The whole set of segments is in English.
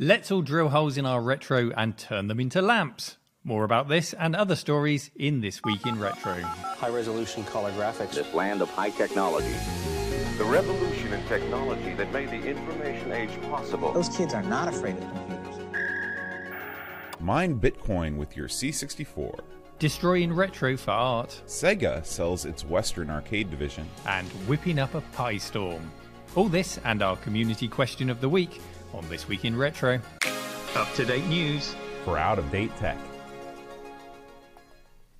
Let's all drill holes in our retro and turn them into lamps. More about this and other stories in This Week in Retro. High resolution color graphics. This land of high technology. The revolution in technology that made the information age possible. Those kids are not afraid of computers. Mine Bitcoin with your C64. Destroying retro for art. Sega sells its Western arcade division. And whipping up a pie storm. All this and our community question of the week on This Week in Retro. Up to date news for out of date tech.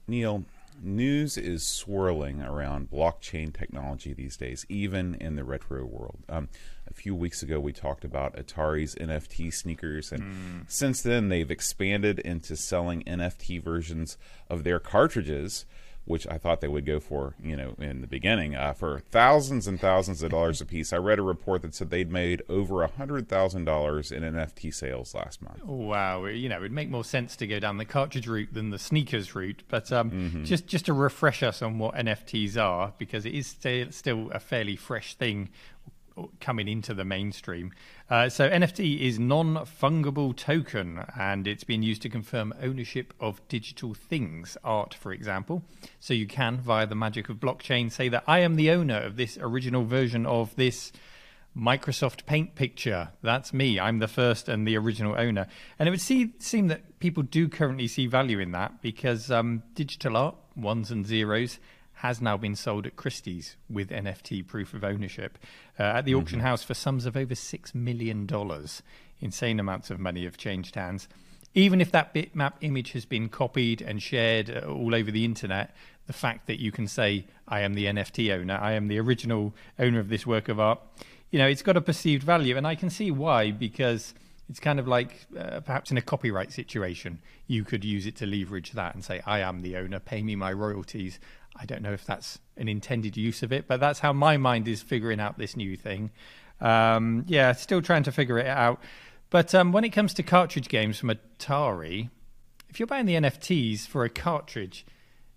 Neil, news is swirling around blockchain technology these days, even in the retro world. Um, a few weeks ago, we talked about Atari's NFT sneakers, and mm. since then, they've expanded into selling NFT versions of their cartridges which I thought they would go for, you know, in the beginning, uh, for thousands and thousands of dollars a piece. I read a report that said they'd made over a hundred thousand dollars in NFT sales last month. Wow, you know, it would make more sense to go down the cartridge route than the sneakers route. But um, mm-hmm. just just to refresh us on what NFTs are, because it is still still a fairly fresh thing coming into the mainstream. Uh, so NFT is non-fungible token, and it's been used to confirm ownership of digital things, art, for example. So you can, via the magic of blockchain, say that I am the owner of this original version of this. Microsoft Paint picture. That's me. I'm the first and the original owner. And it would see, seem that people do currently see value in that because um, digital art, ones and zeros, has now been sold at Christie's with NFT proof of ownership uh, at the mm-hmm. auction house for sums of over $6 million. Insane amounts of money have changed hands. Even if that bitmap image has been copied and shared uh, all over the internet, the fact that you can say, I am the NFT owner, I am the original owner of this work of art, you know, it's got a perceived value. And I can see why, because it's kind of like uh, perhaps in a copyright situation, you could use it to leverage that and say, I am the owner, pay me my royalties. I don't know if that's an intended use of it, but that's how my mind is figuring out this new thing. Um, yeah, still trying to figure it out. But um, when it comes to cartridge games from Atari, if you're buying the NFTs for a cartridge,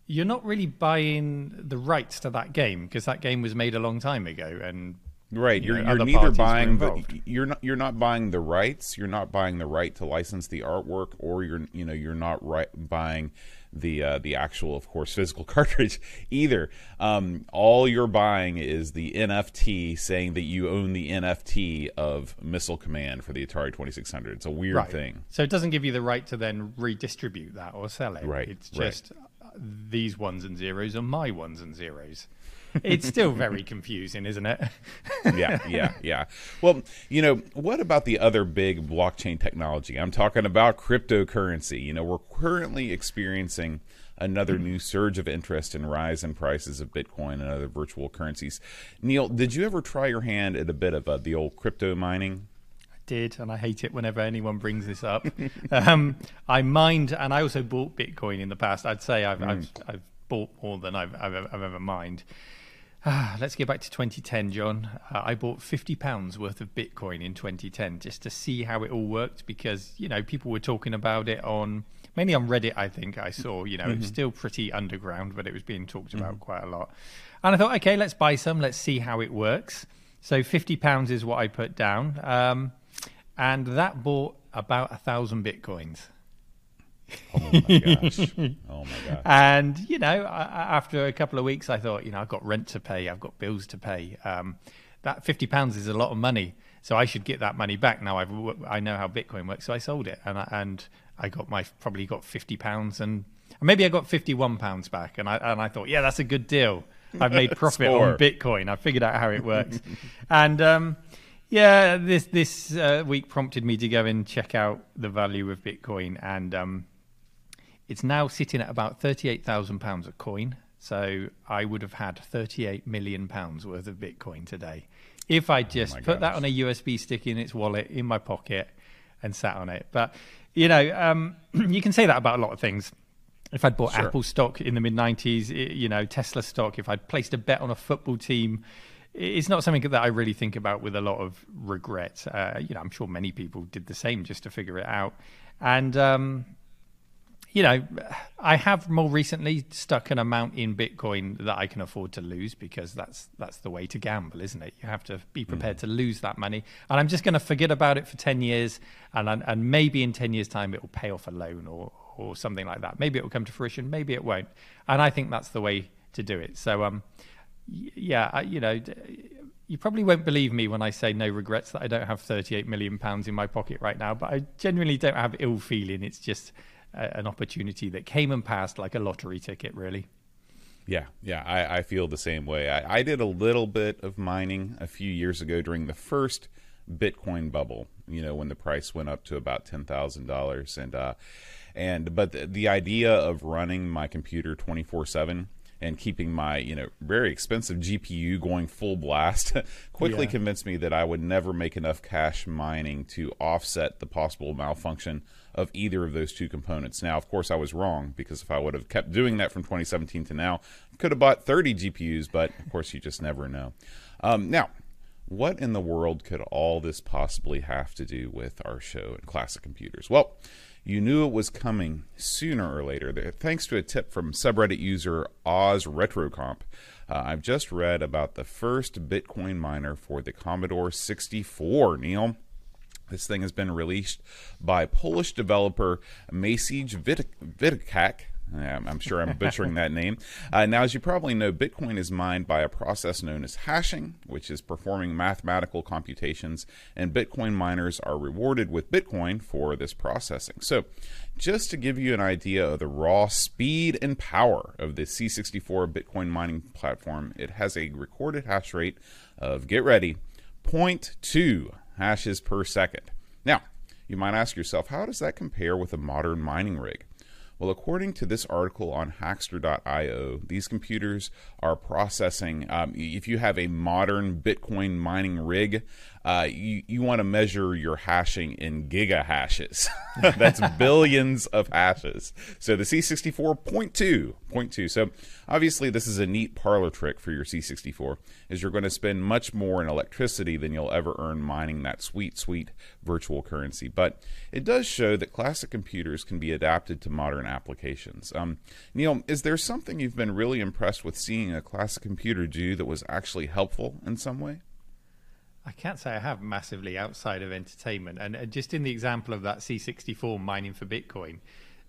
you're not really buying the rights to that game because that game was made a long time ago and Right, you're, you are neither buying the you're not you're not buying the rights. You're not buying the right to license the artwork, or you're you know you're not right buying the uh, the actual, of course, physical cartridge either. Um, all you're buying is the NFT saying that you own the NFT of Missile Command for the Atari 2600. It's a weird right. thing. So it doesn't give you the right to then redistribute that or sell it. Right. It's just right. these ones and zeros are my ones and zeros it's still very confusing, isn't it? yeah, yeah, yeah. Well, you know, what about the other big blockchain technology? I'm talking about cryptocurrency. You know, we're currently experiencing another new surge of interest and rise in prices of Bitcoin and other virtual currencies. Neil, did you ever try your hand at a bit of uh, the old crypto mining? I did, and I hate it whenever anyone brings this up. um, I mined, and I also bought Bitcoin in the past. I'd say I've, mm. I've, I've bought more than I've, I've, I've ever mined. Ah, let's get back to 2010, John. Uh, I bought 50 pounds worth of Bitcoin in 2010 just to see how it all worked because, you know, people were talking about it on mainly on Reddit, I think I saw, you know, mm-hmm. it was still pretty underground, but it was being talked about mm-hmm. quite a lot. And I thought, okay, let's buy some, let's see how it works. So 50 pounds is what I put down. Um, and that bought about a thousand Bitcoins. Oh my gosh. Oh my gosh. And, you know, after a couple of weeks, I thought, you know, I've got rent to pay, I've got bills to pay. Um, that £50 is a lot of money. So I should get that money back. Now I've, I know how Bitcoin works. So I sold it and I, and I got my, probably got £50 and maybe I got £51 back. And I, and I thought, yeah, that's a good deal. I've made profit on Bitcoin. I figured out how it works. and, um, yeah, this this uh, week prompted me to go and check out the value of Bitcoin, and um, it's now sitting at about £38,000 a coin. So I would have had £38 million worth of Bitcoin today. If I oh just oh put gosh. that on a USB stick in its wallet in my pocket and sat on it. But, you know, um, you can say that about a lot of things. If I'd bought sure. Apple stock in the mid 90s, you know, Tesla stock, if I'd placed a bet on a football team, it's not something that I really think about with a lot of regret. Uh, you know, I'm sure many people did the same just to figure it out. And um, you know, I have more recently stuck an amount in Bitcoin that I can afford to lose because that's that's the way to gamble, isn't it? You have to be prepared mm. to lose that money, and I'm just going to forget about it for ten years, and and maybe in ten years' time it will pay off a loan or or something like that. Maybe it will come to fruition, maybe it won't, and I think that's the way to do it. So, um, yeah, you know. You probably won't believe me when I say no regrets that I don't have 38 million pounds in my pocket right now, but I genuinely don't have ill feeling. It's just a, an opportunity that came and passed like a lottery ticket, really. Yeah, yeah, I, I feel the same way. I, I, did a little bit of mining a few years ago during the first Bitcoin bubble. You know, when the price went up to about ten thousand dollars, and uh, and but the, the idea of running my computer twenty four seven and keeping my you know very expensive GPU going full blast quickly yeah. convinced me that I would never make enough cash mining to offset the possible malfunction of either of those two components. Now, of course, I was wrong because if I would have kept doing that from 2017 to now, I could have bought 30 GPUs, but of course, you just never know. Um, now, what in the world could all this possibly have to do with our show and classic computers? Well, you knew it was coming sooner or later. Thanks to a tip from subreddit user Oz RetroComp, uh, I've just read about the first Bitcoin miner for the Commodore 64. Neil, this thing has been released by Polish developer Maciej Witkak. I'm sure I'm butchering that name. Uh, now, as you probably know, Bitcoin is mined by a process known as hashing, which is performing mathematical computations, and Bitcoin miners are rewarded with Bitcoin for this processing. So, just to give you an idea of the raw speed and power of the C64 Bitcoin mining platform, it has a recorded hash rate of, get ready, 0.2 hashes per second. Now, you might ask yourself, how does that compare with a modern mining rig? Well, according to this article on Hackster.io, these computers are processing. Um, if you have a modern Bitcoin mining rig, uh, you, you want to measure your hashing in giga hashes. That's billions of hashes. So the C64.2.2. So obviously, this is a neat parlor trick for your C64, is you're going to spend much more in electricity than you'll ever earn mining that sweet, sweet virtual currency. But it does show that classic computers can be adapted to modern applications. Um, Neil, is there something you've been really impressed with seeing a classic computer do that was actually helpful in some way? I can't say I have massively outside of entertainment. And uh, just in the example of that C64 mining for Bitcoin,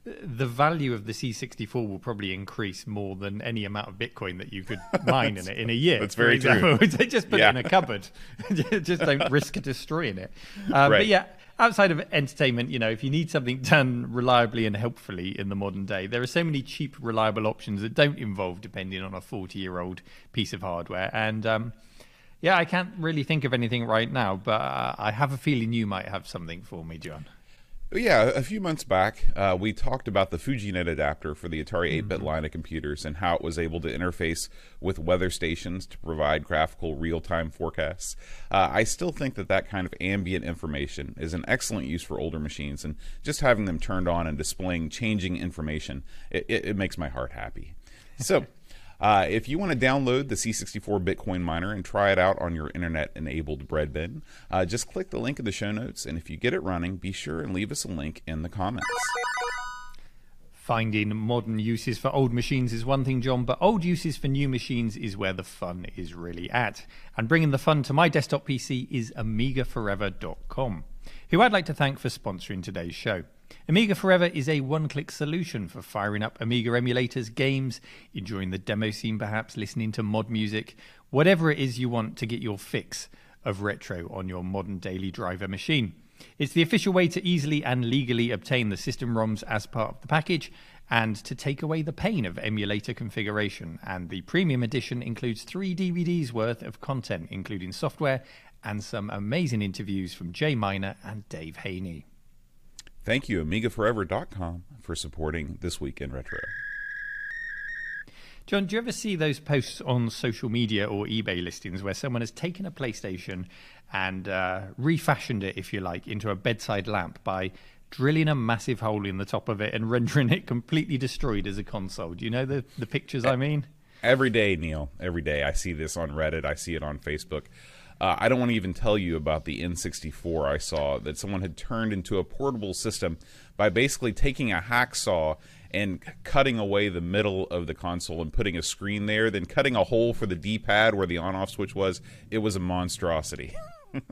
the value of the C64 will probably increase more than any amount of Bitcoin that you could mine in it in a year. That's very true. just put yeah. it in a cupboard. just don't risk destroying it. Um, right. But yeah, outside of entertainment, you know, if you need something done reliably and helpfully in the modern day, there are so many cheap, reliable options that don't involve depending on a 40 year old piece of hardware. And, um, yeah, I can't really think of anything right now, but uh, I have a feeling you might have something for me, John. Yeah, a few months back, uh, we talked about the FujiNet adapter for the Atari 8 bit mm-hmm. line of computers and how it was able to interface with weather stations to provide graphical real time forecasts. Uh, I still think that that kind of ambient information is an excellent use for older machines, and just having them turned on and displaying changing information, it, it, it makes my heart happy. So, uh, if you want to download the C64 Bitcoin miner and try it out on your internet enabled bread bin, uh, just click the link in the show notes. And if you get it running, be sure and leave us a link in the comments. Finding modern uses for old machines is one thing, John, but old uses for new machines is where the fun is really at. And bringing the fun to my desktop PC is AmigaForever.com, who I'd like to thank for sponsoring today's show. Amiga Forever is a one click solution for firing up Amiga emulators, games, enjoying the demo scene perhaps, listening to mod music, whatever it is you want to get your fix of retro on your modern daily driver machine. It's the official way to easily and legally obtain the system ROMs as part of the package and to take away the pain of emulator configuration. And the premium edition includes three DVDs worth of content, including software and some amazing interviews from Jay Miner and Dave Haynie. Thank you, AmigaForever.com, for supporting This Week in Retro. John, do you ever see those posts on social media or eBay listings where someone has taken a PlayStation and uh, refashioned it, if you like, into a bedside lamp by drilling a massive hole in the top of it and rendering it completely destroyed as a console? Do you know the, the pictures I mean? Every day, Neil. Every day. I see this on Reddit. I see it on Facebook. Uh, I don't want to even tell you about the N64 I saw that someone had turned into a portable system by basically taking a hacksaw and cutting away the middle of the console and putting a screen there, then cutting a hole for the D-pad where the on-off switch was. It was a monstrosity.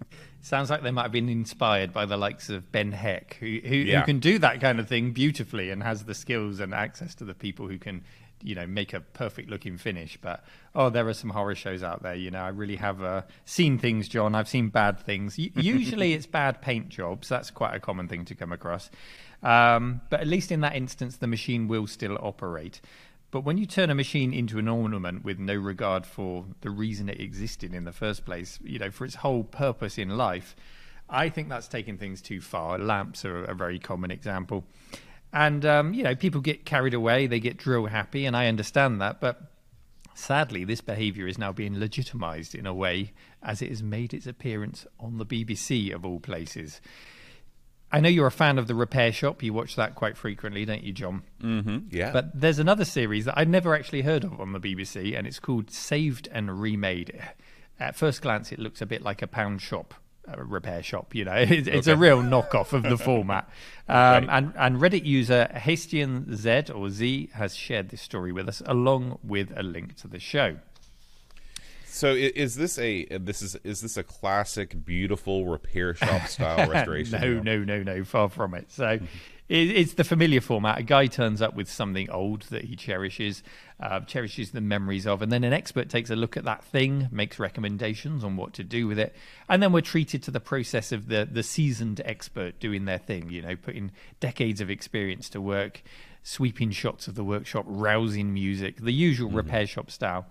Sounds like they might have been inspired by the likes of Ben Heck, who who, Yeah. who can do that kind of thing beautifully and has the skills and access to the people who can, you know, make a perfect looking finish. But oh, there are some horror shows out there. You know, I really have uh, seen things, John. I've seen bad things. Usually, it's bad paint jobs. That's quite a common thing to come across. Um, but at least in that instance, the machine will still operate. But when you turn a machine into an ornament with no regard for the reason it existed in the first place, you know, for its whole purpose in life, I think that's taking things too far. Lamps are a very common example. And, um, you know, people get carried away, they get drill happy, and I understand that. But sadly, this behaviour is now being legitimised in a way as it has made its appearance on the BBC, of all places. I know you're a fan of the Repair Shop. You watch that quite frequently, don't you, John? yeah. But there's another series that I'd never actually heard of on the BBC, and it's called Saved and Remade. At first glance, it looks a bit like a pound shop, repair shop. You know, it's, it's a real knockoff of the format. Um. And and Reddit user Hastian Z or Z has shared this story with us, along with a link to the show. So is this a this is is this a classic beautiful repair shop style restoration? no, no, no, no, far from it. So it, it's the familiar format. A guy turns up with something old that he cherishes, uh, cherishes the memories of, and then an expert takes a look at that thing, makes recommendations on what to do with it, and then we're treated to the process of the the seasoned expert doing their thing. You know, putting decades of experience to work, sweeping shots of the workshop, rousing music, the usual repair shop style.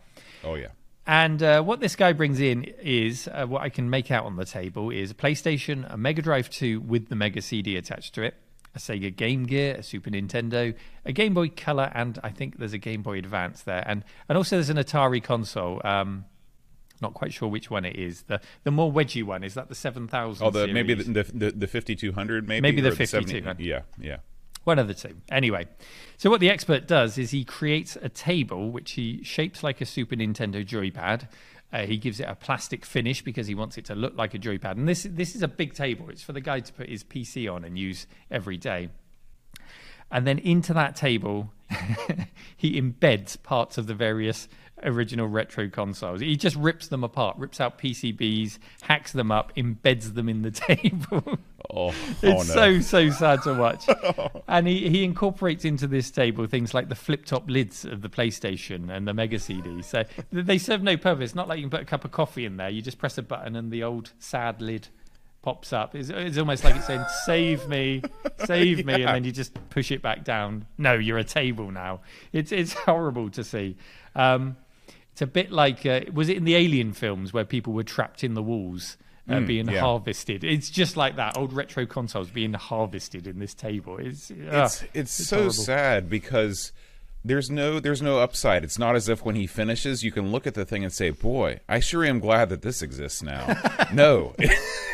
Oh yeah. And uh, what this guy brings in is uh, what I can make out on the table is a PlayStation, a Mega Drive 2 with the Mega CD attached to it, a Sega Game Gear, a Super Nintendo, a Game Boy Color, and I think there's a Game Boy Advance there, and and also there's an Atari console. Um, not quite sure which one it is. The the more wedgy one is that the 7000. Oh, the maybe the the, the fifty two hundred maybe Maybe the or 70 5200. Yeah, yeah. One of the two. Anyway, so what the expert does is he creates a table which he shapes like a Super Nintendo joypad. Uh, he gives it a plastic finish because he wants it to look like a joypad. And this this is a big table. It's for the guy to put his PC on and use every day. And then into that table, he embeds parts of the various original retro consoles. He just rips them apart, rips out PCBs, hacks them up, embeds them in the table. Oh, It's oh no. so so sad to watch. and he, he incorporates into this table things like the flip top lids of the PlayStation and the Mega CD. So they serve no purpose. Not like you can put a cup of coffee in there. You just press a button and the old sad lid pops up. It's, it's almost like it's saying "Save me, save me," and then you just push it back down. No, you're a table now. It's it's horrible to see. Um, it's a bit like uh, was it in the Alien films where people were trapped in the walls? Uh, being yeah. harvested. It's just like that. Old retro consoles being harvested in this table. It's it's ugh, it's, so horrible. sad because there's no there's no upside. It's not as if when he finishes you can look at the thing and say, "Boy, I sure am glad that this exists now." no,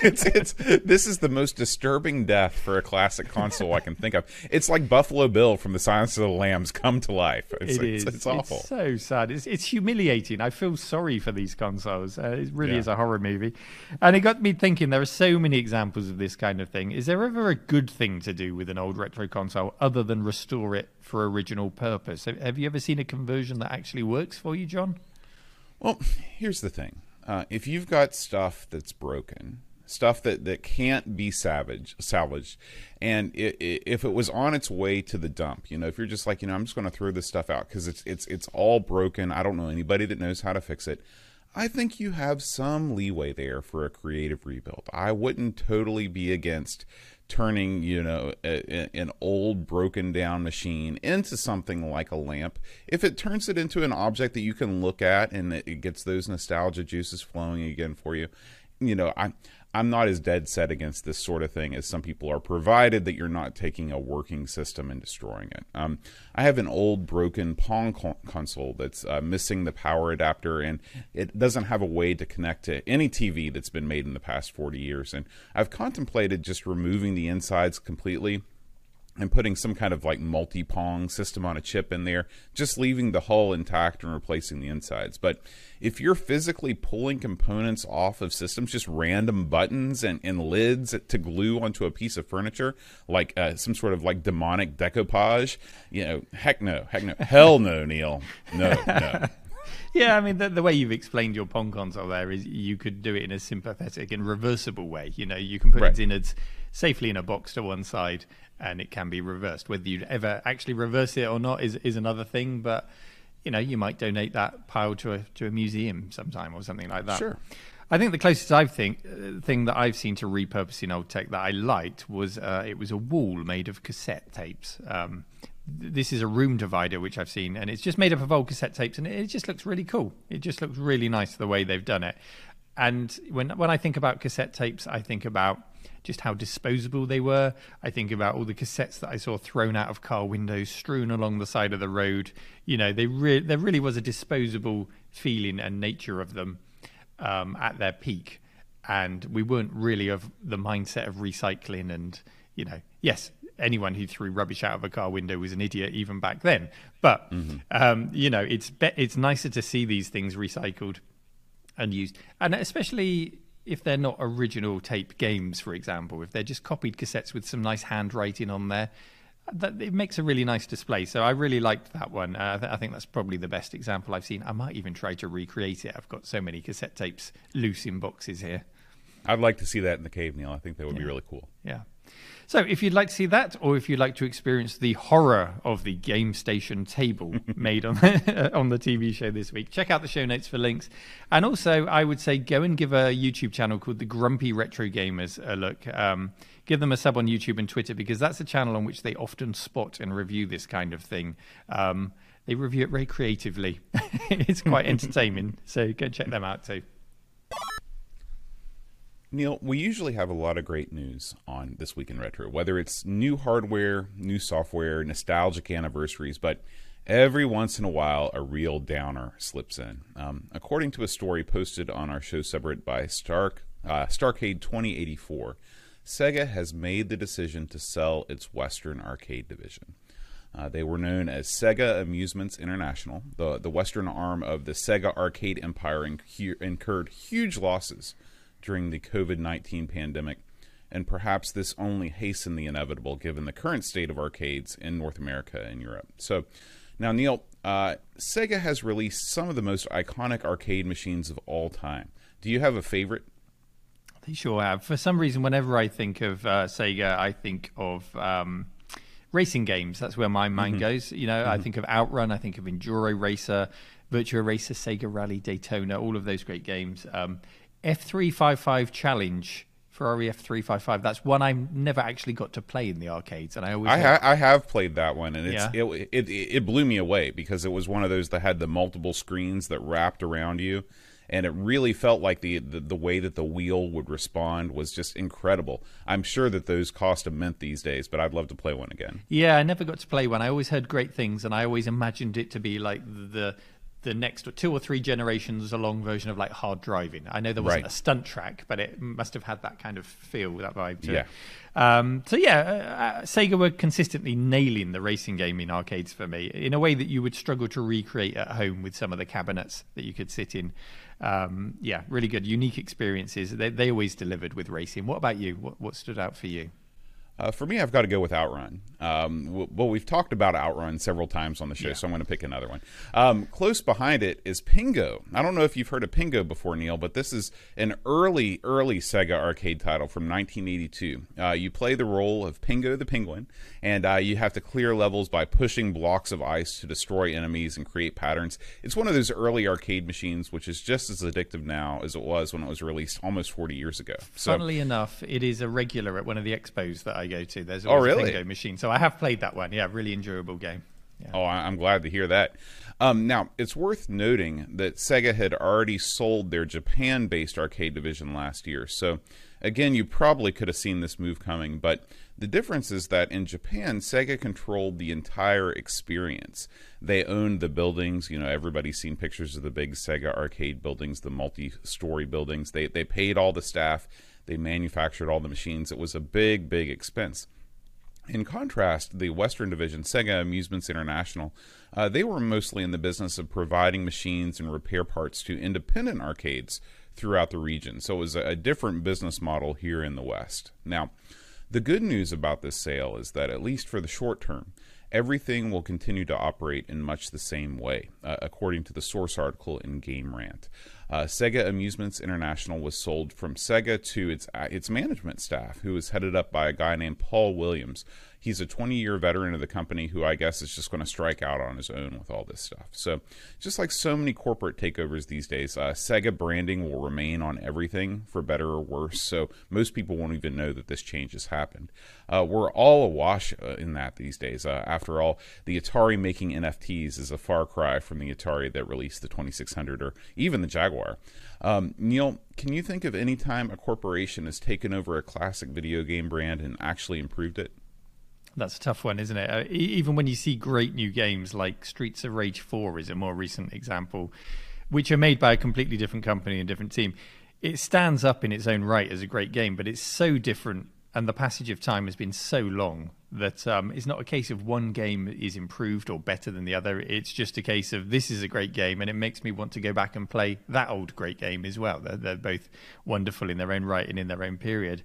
it's it's this is the most disturbing death for a classic console I can think of. It's like Buffalo Bill from The Silence of the Lambs come to life. It's, It it's, it's awful. so sad. It's, it's humiliating. I feel sorry for these consoles. Uh, it really Yeah. is a horror movie. And it got me thinking there are so many examples of this kind of thing. Is there ever a good thing to do with an old retro console other than restore it for original purpose? Have, you ever seen a conversion that actually works for you, John? Well, here's the thing: uh, if you've got stuff that's broken, stuff that, that can't be savage, salvaged, and i i if it was on its way to the dump, you know, if you're just like, you know, I'm just going to throw this stuff out because it's it's it's all broken. I don't know anybody that knows how to fix it. I think you have some leeway there for a creative rebuild. I wouldn't totally be against turning, you know, a, a- an old broken down machine into something like a lamp. If it turns it into an object that you can look at and it it gets those nostalgia juices flowing again for you, you know, I I'm not as dead set against this sort of thing as some people are, provided that you're not taking a working system and destroying it. Um, I have an old broken Pong con- console that's uh, missing the power adapter, and it doesn't have a way to connect to any TV that's been made in the past 40 years. And I've contemplated just removing the insides completely and putting some kind of like multi-pong system on a chip in there, just leaving the hull intact and replacing the insides. But if you're physically pulling components off of systems, just random buttons and, and lids to glue onto a piece of furniture, like uh, some sort of like demonic decoupage, you know, heck no, heck no, hell no, Neil, no, no. Yeah, I mean, the, the, way you've explained your Pong console there is you could do it in a sympathetic and reversible way. You know, you can put right. its innards safely in a box to one side and it can be reversed. Whether you'd ever actually reverse it or not is, is another thing, but you know, you might donate that pile to a, to a museum sometime or something like that. Sure. I think the closest I've think uh, thing that I've seen to repurposing old tech that I liked was uh, it was a wall made of cassette tapes. Um, this is a room divider which I've seen, and it's just made up of old cassette tapes, and it just looks really cool. It just looks really nice the way they've done it. And when when I think about cassette tapes, I think about just how disposable they were. I think about all the cassettes that I saw thrown out of car windows, strewn along the side of the road. You know, they re- there really was a disposable feeling and nature of them um, at their peak, and we weren't really of the mindset of recycling. And you know, yes, anyone who threw rubbish out of a car window was an idiot even back then. But mm-hmm. um, you know, it's be- it's nicer to see these things recycled and used, and especially if they're not original tape games, for example, if they're just copied cassettes with some nice handwriting on there, that it makes a really nice display. So I really liked that one. Uh, I, th- I, think that's probably the best example I've seen. I might even try to recreate it. I've got so many cassette tapes loose in boxes here. I'd like to see that in the cave, Neil. I think that would yeah. be really cool. Yeah. So, if you'd like to see that, or if you'd like to experience the horror of the game station table made on the, on the TV show this week, check out the show notes for links. And also, I would say go and give a YouTube channel called the Grumpy Retro Gamers a look. Um, give them a sub on YouTube and Twitter because that's a channel on which they often spot and review this kind of thing. Um, they review it very creatively. it's quite entertaining. So, go check them out too. Neil, we usually have a lot of great news on This Week in Retro, whether it's new hardware, new software, nostalgic anniversaries, but every once in a while a real downer slips in. Um, according to a story posted on our show subreddit by Stark, uh, Starcade 2084, Sega has made the decision to sell its Western arcade division. Uh, they were known as Sega Amusements International. The, the Western arm of the Sega arcade empire incurred huge losses during the COVID 19 pandemic, and perhaps this only hastened the inevitable given the current state of arcades in North America and Europe. So, now, Neil, uh, Sega has released some of the most iconic arcade machines of all time. Do you have a favorite? They sure have. For some reason, whenever I think of uh, Sega, I think of um, racing games. That's where my mind mm-hmm. goes. You know, mm-hmm. I think of Outrun, I think of Enduro Racer, Virtua Racer, Sega Rally, Daytona, all of those great games. Um, F355 Challenge Ferrari F355. That's one I've never actually got to play in the arcades, and I always I, ha- I have played that one, and it's yeah. it, it it blew me away because it was one of those that had the multiple screens that wrapped around you, and it really felt like the, the the way that the wheel would respond was just incredible. I'm sure that those cost a mint these days, but I'd love to play one again. Yeah, I never got to play one. I always heard great things, and I always imagined it to be like the the next two or three generations along version of like Hard Drivin'. I know there wasn't right. a stunt track, but it must have had that kind of feel, that vibe. To yeah. It. Um, so yeah, uh, uh, Sega were consistently nailing the racing game in arcades for me in a way that you would struggle to recreate at home with some of the cabinets that you could sit in. Um, yeah, really good, unique experiences. They, they always delivered with racing. What about you? What, what stood out for you? Uh, for me, I've got to go with Outrun. Um, well, we've talked about Outrun several times on the show, yeah. so I'm going to pick another one. Um, close behind it is Pengo. I don't know if you've heard of Pengo before, Neil, but this is an early, early Sega arcade title from 1982. Uh, you play the role of Pengo the Penguin, and uh, you have to clear levels by pushing blocks of ice to destroy enemies and create patterns. It's one of those early arcade machines, which is just as addictive now as it was when it was released almost 40 years ago. So, Funnily enough, it is a regular at one of the expos that I I go to. There's always oh, really? a machine. So I have played that one. Yeah, really enjoyable game. Yeah. Oh, I'm glad to hear that. Um, now, it's worth noting that Sega had already sold their Japan based arcade division last year. So, again, you probably could have seen this move coming, but the difference is that in Japan, Sega controlled the entire experience. They owned the buildings. You know, everybody's seen pictures of the big Sega arcade buildings, the multi story buildings. They, they paid all the staff they manufactured all the machines. It was a big, big expense. In contrast, the Western Division, Sega Amusements International, uh, they were mostly in the business of providing machines and repair parts to independent arcades throughout the region. So it was a, a different business model here in the West. Now, the good news about this sale is that, at least for the short term, everything will continue to operate in much the same way, uh, according to the source article in Game Rant. Uh, Sega Amusements International was sold from Sega to its uh, its management staff, who was headed up by a guy named Paul Williams. He's a 20 year veteran of the company who I guess is just going to strike out on his own with all this stuff. So, just like so many corporate takeovers these days, uh, Sega branding will remain on everything for better or worse. So, most people won't even know that this change has happened. Uh, we're all awash uh, in that these days. Uh, after all, the Atari making NFTs is a far cry from the Atari that released the 2600 or even the Jaguar. Um, Neil, can you think of any time a corporation has taken over a classic video game brand and actually improved it? That's a tough one, isn't it? Uh, even when you see great new games like Streets of Rage 4 is a more recent example, which are made by a completely different company and different team. It stands up in its own right as a great game, but it's so different and the passage of time has been so long that um, it's not a case of one game is improved or better than the other. It's just a case of this is a great game, and it makes me want to go back and play that old great game as well. They're, they're both wonderful in their own right and in their own period.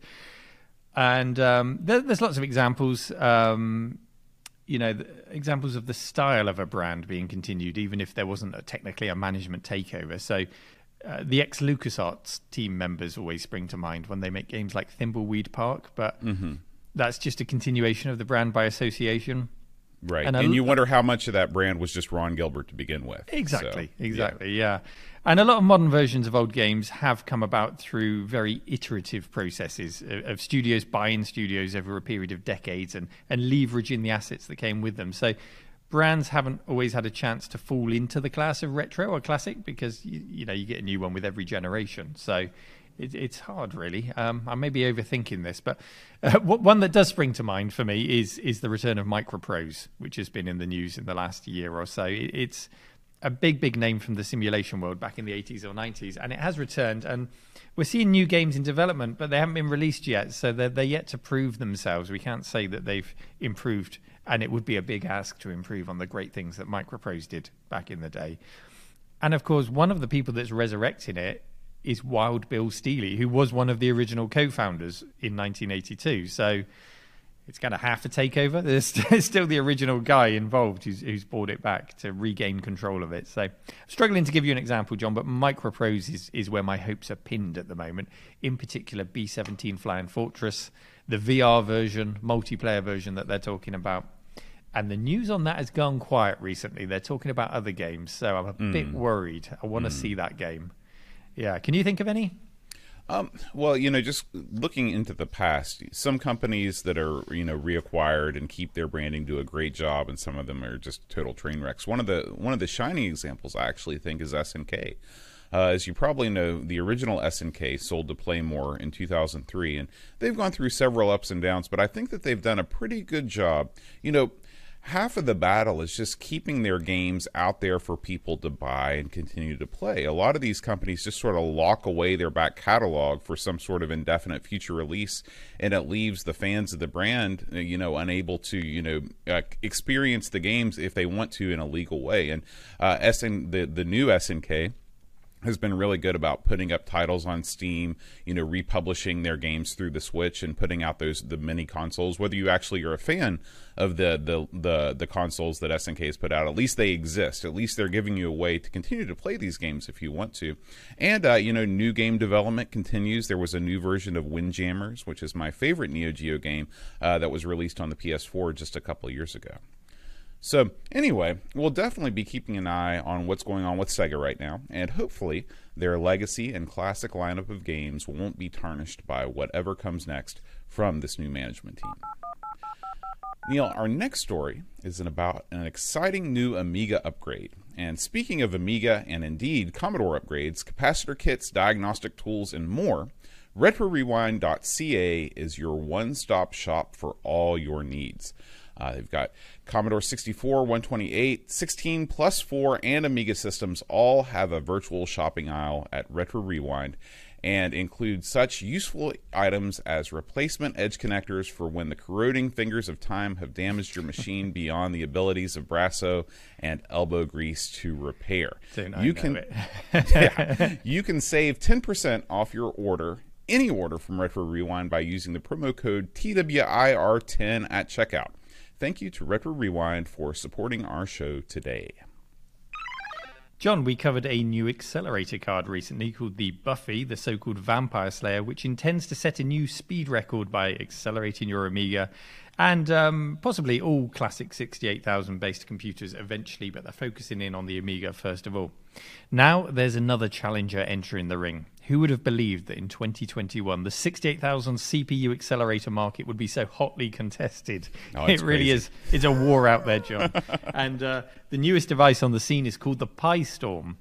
And um, there, there's lots of examples. Um, you know, examples of the style of a brand being continued, even if there wasn't a, technically a management takeover. So, uh, the ex LucasArts team members always spring to mind when they make games like Thimbleweed Park, but Mm-hmm. that's just a continuation of the brand by association. Right. And And, a- you wonder how much of that brand was just Ron Gilbert to begin with. Exactly, So, yeah. exactly, yeah. And a lot of modern versions of old games have come about through very iterative processes of, of studios buying studios over a period of decades and, and leveraging the assets that came with them. So brands haven't always had a chance to fall into the class of retro or classic because you, you know you get a new one with every generation. So it, it's hard, really. Um, I may be overthinking this, but uh, one that does spring to mind for me is is the return of Microprose, which has been in the news in the last year or so. It, it's a big, big name from the simulation world back in the 80s or 90s, and it has returned. And we're seeing new games in development, but they haven't been released yet, so they're, they're yet to prove themselves. We can't say that they've improved, and it would be a big ask to improve on the great things that Microprose did back in the day. And of course, one of the people that's resurrecting it is Wild Bill Stealey, who was one of the original co-founders in 1982. So it's kind of half a takeover. There's st- still the original guy involved who's, who's brought it back to regain control of it. So, struggling to give you an example, John, but Microprose is, is where my hopes are pinned at the moment. In particular, B17 Flying Fortress, the VR version, multiplayer version that they're talking about. And the news on that has gone quiet recently. They're talking about other games, so I'm a bit worried. I want to see that game. Yeah, can you think of any? Um, well, you know, just looking into the past, some companies that are you know reacquired and keep their branding do a great job, and some of them are just total train wrecks. One of the one of the shining examples I actually think is SNK. Uh, as you probably know, the original SNK sold to Playmore in 2003, and they've gone through several ups and downs. But I think that they've done a pretty good job. You know, half of the battle is just keeping their games out there for people to buy and continue to play. A lot of these companies just sort of lock away their back catalog for some sort of indefinite future release, and it leaves the fans of the brand, uh, you know, unable to, you know, uh, experience the games if they want to in a legal way. And uh, SN the the new SNK has been really good about putting up titles on Steam, you know, republishing their games through the Switch and putting out those the mini consoles. Whether you actually are a fan of the the the, the consoles that SNK has put out, at least they exist. At least they're giving you a way to continue to play these games if you want to. And uh, you know, new game development continues. There was a new version of Windjammers, which is my favorite Neo Geo game, uh, that was released on the PS4 just a couple years ago. So, anyway, we'll definitely be keeping an eye on what's going on with Sega right now, and hopefully their legacy and classic lineup of games won't be tarnished by whatever comes next from this new management team. Neil, our next story is about an exciting new Amiga upgrade. And speaking of Amiga and indeed Commodore upgrades, capacitor kits, diagnostic tools, and more, RetroRewind.ca is your one stop shop for all your needs. Uh, they've got Commodore 64, 128, 16 plus 4, and Amiga systems all have a virtual shopping aisle at Retro Rewind. and include such useful items as replacement edge connectors for when the corroding fingers of time have damaged your machine beyond the abilities of Brasso and elbow grease to repair. I you can yeah, you can save 10% off your order any order from Retro Rewind by using the promo code TWIR10 at checkout. Thank you to Retro Rewind for supporting our show today. John, we covered a new accelerator card recently called the Buffy, the so called Vampire Slayer, which intends to set a new speed record by accelerating your Amiga and um, possibly all classic 68,000 based computers eventually, but they're focusing in on the Amiga first of all. Now there's another challenger entering the ring. Who would have believed that in 2021 the 68,000 CPU accelerator market would be so hotly contested? Oh, it really crazy. is. It's a war out there, John. and uh, the newest device on the scene is called the Pi Storm.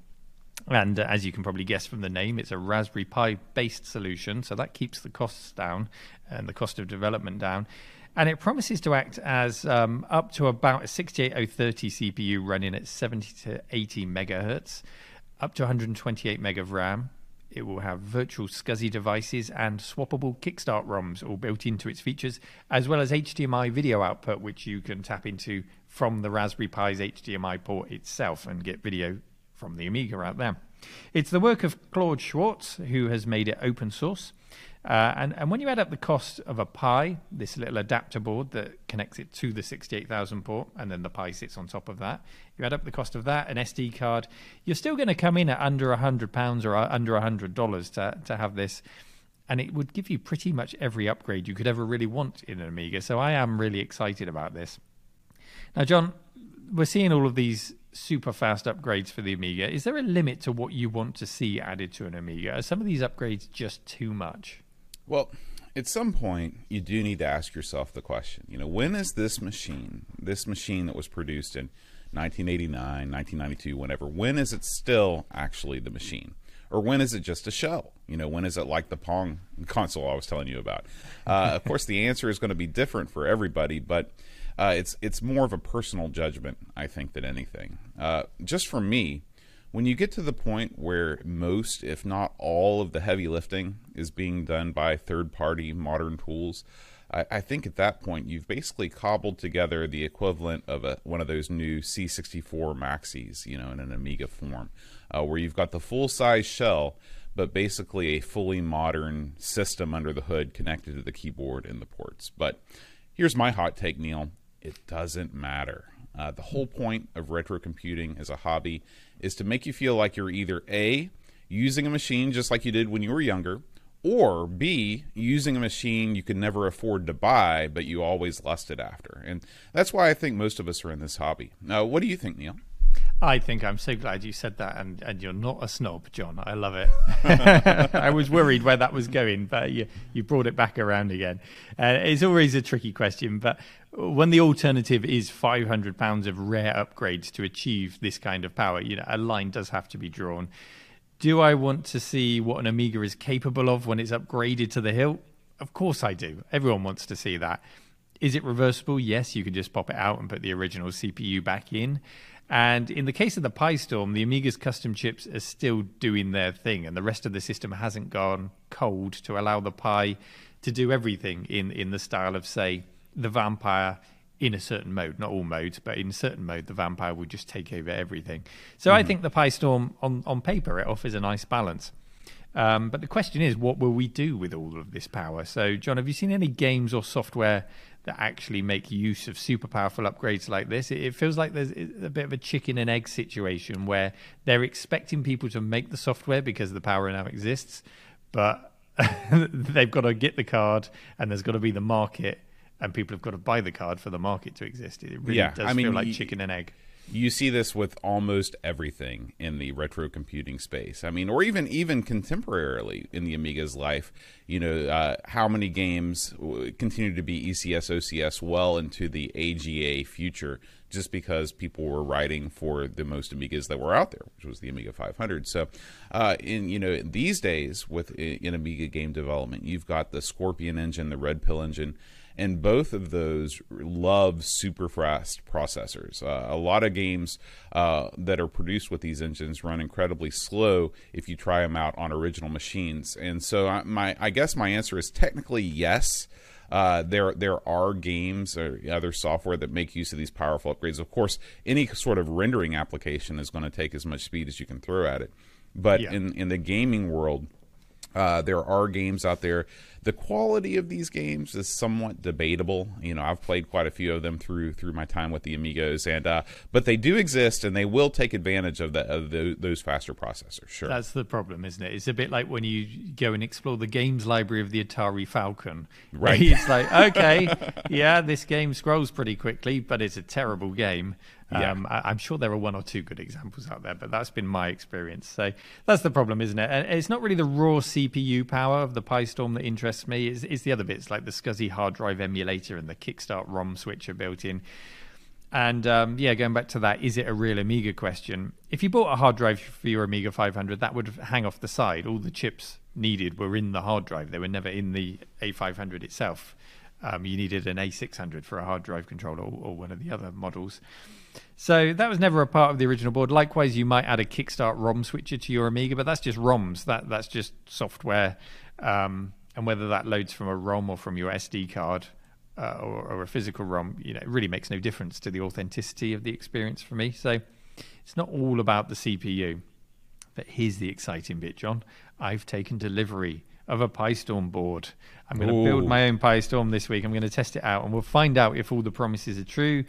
And uh, as you can probably guess from the name, it's a Raspberry Pi based solution. So that keeps the costs down and the cost of development down. And it promises to act as um, up to about a 68030 CPU running at 70 to 80 megahertz, up to 128 meg of RAM. It will have virtual SCSI devices and swappable Kickstart ROMs all built into its features, as well as HDMI video output, which you can tap into from the Raspberry Pi's HDMI port itself and get video from the Amiga out there. It's the work of Claude Schwartz, who has made it open source. Uh, and, and when you add up the cost of a Pi, this little adapter board that connects it to the 68000 port, and then the Pi sits on top of that, you add up the cost of that, an SD card, you're still going to come in at under £100 or uh, under $100 to, to have this. And it would give you pretty much every upgrade you could ever really want in an Amiga. So I am really excited about this. Now, John, we're seeing all of these super fast upgrades for the Amiga. Is there a limit to what you want to see added to an Amiga? Are some of these upgrades just too much? Well, at some point, you do need to ask yourself the question, you know, when is this machine, this machine that was produced in 1989, 1992, whenever, when is it still actually the machine? Or when is it just a shell? You know, when is it like the Pong console I was telling you about? Uh, of course, the answer is going to be different for everybody, but uh, it's it's more of a personal judgment, I think, than anything. Uh, just for me, when you get to the point where most, if not all, of the heavy lifting is being done by third party modern tools, I, I think at that point you've basically cobbled together the equivalent of a, one of those new C64 Maxis, you know, in an Amiga form, uh, where you've got the full size shell, but basically a fully modern system under the hood connected to the keyboard and the ports. But here's my hot take, Neil it doesn't matter. Uh, the whole point of retro computing as a hobby is to make you feel like you're either A, using a machine just like you did when you were younger, or B, using a machine you could never afford to buy, but you always lusted after. And that's why I think most of us are in this hobby. Now, what do you think, Neil? I think I'm so glad you said that, and, and you're not a snob, John. I love it. I was worried where that was going, but you, you brought it back around again. Uh, it's always a tricky question, but when the alternative is 500 pounds of rare upgrades to achieve this kind of power, you know, a line does have to be drawn. Do I want to see what an Amiga is capable of when it's upgraded to the hilt? Of course I do. Everyone wants to see that. Is it reversible? Yes, you can just pop it out and put the original CPU back in. And in the case of the Pi Storm, the Amiga's custom chips are still doing their thing, and the rest of the system hasn't gone cold to allow the Pi to do everything in, in the style of, say, the Vampire in a certain mode, not all modes, but in a certain mode, the Vampire would just take over everything. So I think the Pi Storm, on, on paper, it offers a nice balance. Um, but the question is, what will we do with all of this power? So, John, have you seen any games or software that actually make use of super powerful upgrades like this? It, it feels like there's a bit of a chicken and egg situation where they're expecting people to make the software because the power now exists, but they've got to get the card and there's got to be the market, and people have got to buy the card for the market to exist. It really Yeah, does I mean, feel like chicken and egg. you see this with almost everything in the retro computing space. I mean, or even even contemporarily in the Amiga's life. You know, uh, how many games w- continue to be ECS OCS well into the AGA future, just because people were writing for the most Amigas that were out there, which was the Amiga 500. So, uh, in you know these days with in Amiga game development, you've got the Scorpion engine, the Red Pill engine and both of those love super fast processors. Uh, a lot of games uh, that are produced with these engines run incredibly slow if you try them out on original machines. And so, I, my I guess my answer is technically yes. Uh, there there are games or other software that make use of these powerful upgrades. Of course, any sort of rendering application is going to take as much speed as you can throw at it. But Yeah. in in the gaming world, uh, there are games out there. The quality of these games is somewhat debatable. You know, I've played quite a few of them through through my time with the Amigas, and uh, but they do exist, and they will take advantage of, the, of the, those faster processors. Sure. That's the problem, isn't it? It's a bit like when you go and explore the games library of the Atari Falcon. Right. It's like, okay, yeah, this game scrolls pretty quickly, but it's a terrible game. Yeah. Um, I, I'm sure there are one or two good examples out there, but that's been my experience. So that's the problem, isn't it? And it's not really the raw CPU power of the PiStorm that interests me. It's, it's the other bits like the SCSI hard drive emulator and the Kickstart ROM switcher built in. And um, yeah, going back to that, is it a real Amiga question? If you bought a hard drive for your Amiga 500, that would hang off the side. All the chips needed were in the hard drive, they were never in the A500 itself. Um, you needed an A600 for a hard drive controller or, or one of the other models. So that was never a part of the original board. Likewise, you might add a Kickstart ROM switcher to your Amiga, but that's just ROMs. That that's just software, um, and whether that loads from a ROM or from your SD card uh, or, or a physical ROM, you know, it really makes no difference to the authenticity of the experience for me. So it's not all about the CPU. But here's the exciting bit, John. I've taken delivery of a PiStorm board. I'm going to build my own PiStorm this week. I'm going to test it out, and we'll find out if all the promises are true,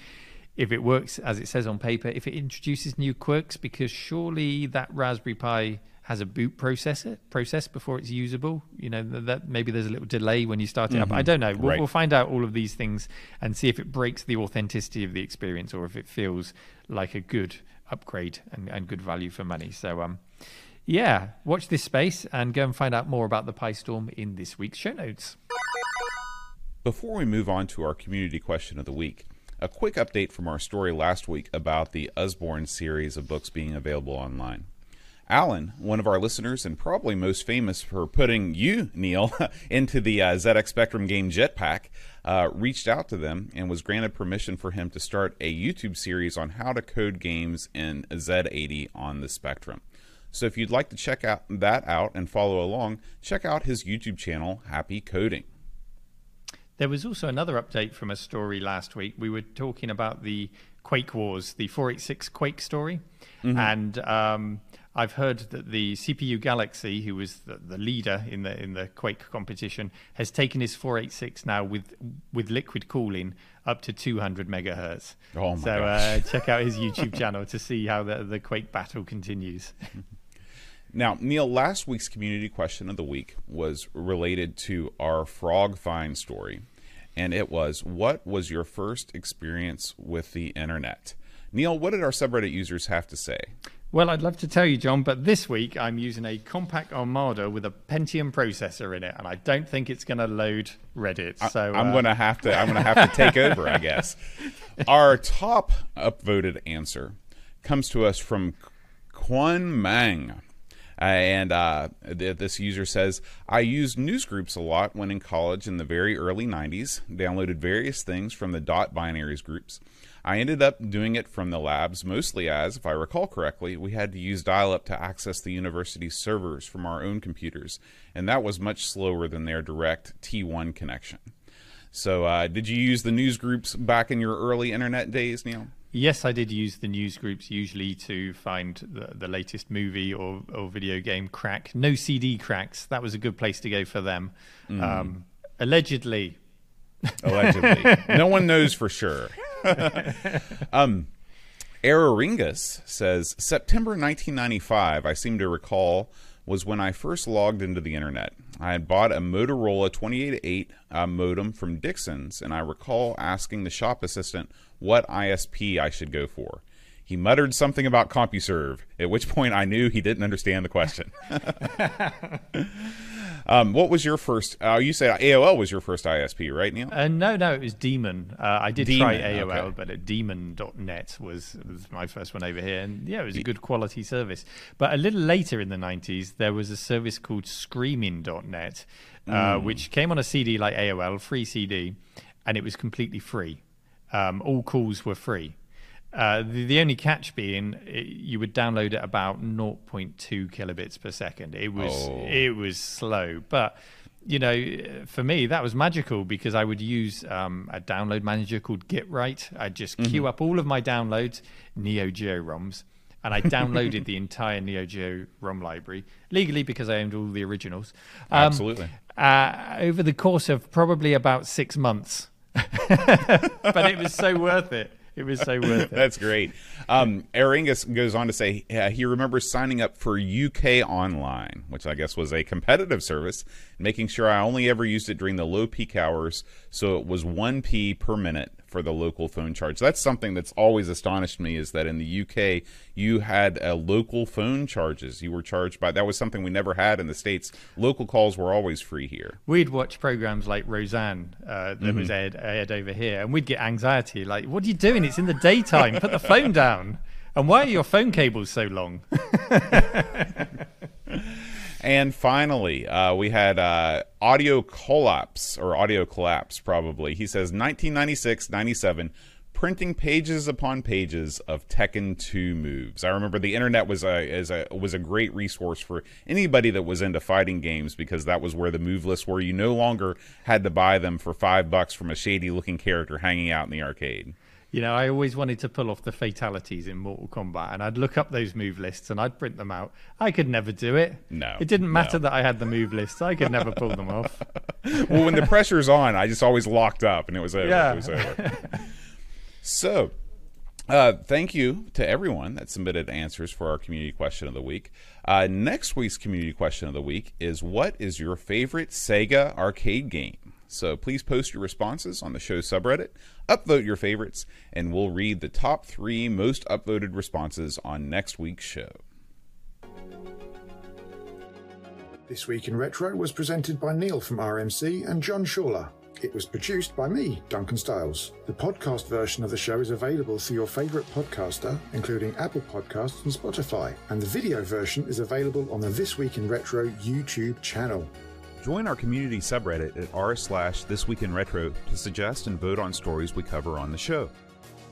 if it works as it says on paper, if it introduces new quirks, because surely that Raspberry Pi has a boot processor process before it's usable. You know that, that maybe there's a little delay when you start it up. I don't know. We'll, Mm-hmm. Right. we'll find out all of these things and see if it breaks the authenticity of the experience or if it feels like a good upgrade and, and good value for money. So um, yeah, watch this space and go and find out more about the PiStorm in this week's show notes. Before we move on to our community question of the week, a quick update from our story last week about the Usborne series of books being available online. Alan, one of our listeners and probably most famous for putting you, Neil, into the uh, ZX Spectrum game Jetpack, uh, reached out to them and was granted permission for him to start a YouTube series on how to code games in Z80 on the Spectrum. So if you'd like to check out that out and follow along, check out his YouTube channel, Happy Coding. There was also another update from a story last week. We were talking about the Quake Wars, the 486 Quake story. And um, I've heard that the CPU Galaxy, who was the, the leader in the in the Quake competition, has taken his 486 now with with liquid cooling up to 200 megahertz. Oh my so gosh. Uh, check out his YouTube channel to see how the, the Quake battle continues. Now, Neil, last week's community question of the week was related to our FrogFind story, and it was what was your first experience with the internet? Neil, what did our subreddit users have to say? Well, I'd love to tell you, John, but this week I'm using a Compaq Armada with a Pentium processor in it, and I don't think it's going to load Reddit. So I'm uh, gonna have to. I'm gonna have to take over, I guess. Our top upvoted answer comes to us from Quan Mang. Uh, and uh, th- this user says, I used newsgroups a lot when in college in the very early 90s, downloaded various things from the dot binaries groups. I ended up doing it from the labs mostly as, if I recall correctly, we had to use dial up to access the university's servers from our own computers, and that was much slower than their direct T1 connection. So, uh, did you use the news groups back in your early internet days, Neil? Yes, I did use the news groups usually to find the, the latest movie or, or video game crack. No CD cracks. That was a good place to go for them. Mm. Um, allegedly. Allegedly. no one knows for sure. um, Araringus says September 1995, I seem to recall, was when I first logged into the internet. I had bought a Motorola 2808 uh, modem from Dixon's, and I recall asking the shop assistant what ISP I should go for. He muttered something about CompuServe, at which point I knew he didn't understand the question. um, what was your first? Uh, you said AOL was your first ISP, right, Neil? Uh, no, no, it was Demon. Uh, I did try AOL, okay. but at demon.net was, was my first one over here. And yeah, it was a good quality service. But a little later in the 90s, there was a service called screaming.net, uh, Hmm. which came on a CD like AOL, free CD. and it was completely free. Um, all calls were free. Uh, the, the only catch being it, you would download at about 0.2 kilobits per second. It was Oh. it was slow, but you know, for me that was magical because I would use um, a download manager called GetRight. I'd just queue up all of my downloads, Neo Geo ROMs, and I downloaded the entire Neo Geo ROM library legally because I owned all the originals. Um, Absolutely. Uh, over the course of probably about six months, but it was so worth it. It was so worth it. That's great. Um, Aringus goes on to say uh, he remembers signing up for UK Online, which I guess was a competitive service, making sure I only ever used it during the low peak hours, so it was 1p per minute for the local phone charge. That's something that's always astonished me is that in the UK you had uh, local phone charges. You were charged by that was something we never had in the states. Local calls were always free here. We'd watch programs like Roseanne uh, that was aired, aired over here, and we'd get anxiety. Like, what are you doing? It's in the daytime. Put the phone down. And why are your phone cables so long? And finally, uh, we had uh, audio collapse or audio collapse, probably. He says 1996 97, printing pages upon pages of Tekken 2 moves. I remember the internet was a, a was a great resource for anybody that was into fighting games because that was where the move lists were. You no longer had to buy them for five bucks from a shady looking character hanging out in the arcade. You know, I always wanted to pull off the fatalities in Mortal Kombat, and I'd look up those move lists and I'd print them out. I could never do it. No, It didn't matter no. that I had the move lists. I could never pull them off. well, when the pressure's on, I just always locked up, and it was over. Yeah. It was over. so, uh, thank you to everyone that submitted answers for our community question of the week. Uh, next week's community question of the week is: What is your favorite Sega arcade game? So please post your responses on the show subreddit, upvote your favorites, and we'll read the top three most upvoted responses on next week's show. This Week in Retro was presented by Neil from RMC and John Schaller. It was produced by me, Duncan Stiles. The podcast version of the show is available through your favourite podcaster, including Apple Podcasts and Spotify, and the video version is available on the This Week in Retro YouTube channel. Join our community subreddit at r slash This Week in Retro to suggest and vote on stories we cover on the show.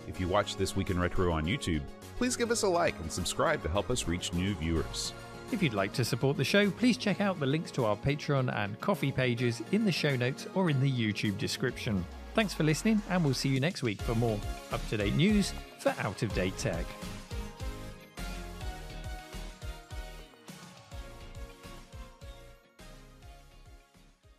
If you watch This Week in Retro on YouTube, please give us a like and subscribe to help us reach new viewers. If you'd like to support the show, please check out the links to our Patreon and Ko-fi pages in the show notes or in the YouTube description. Thanks for listening, and we'll see you next week for more up to date news for out of date tech.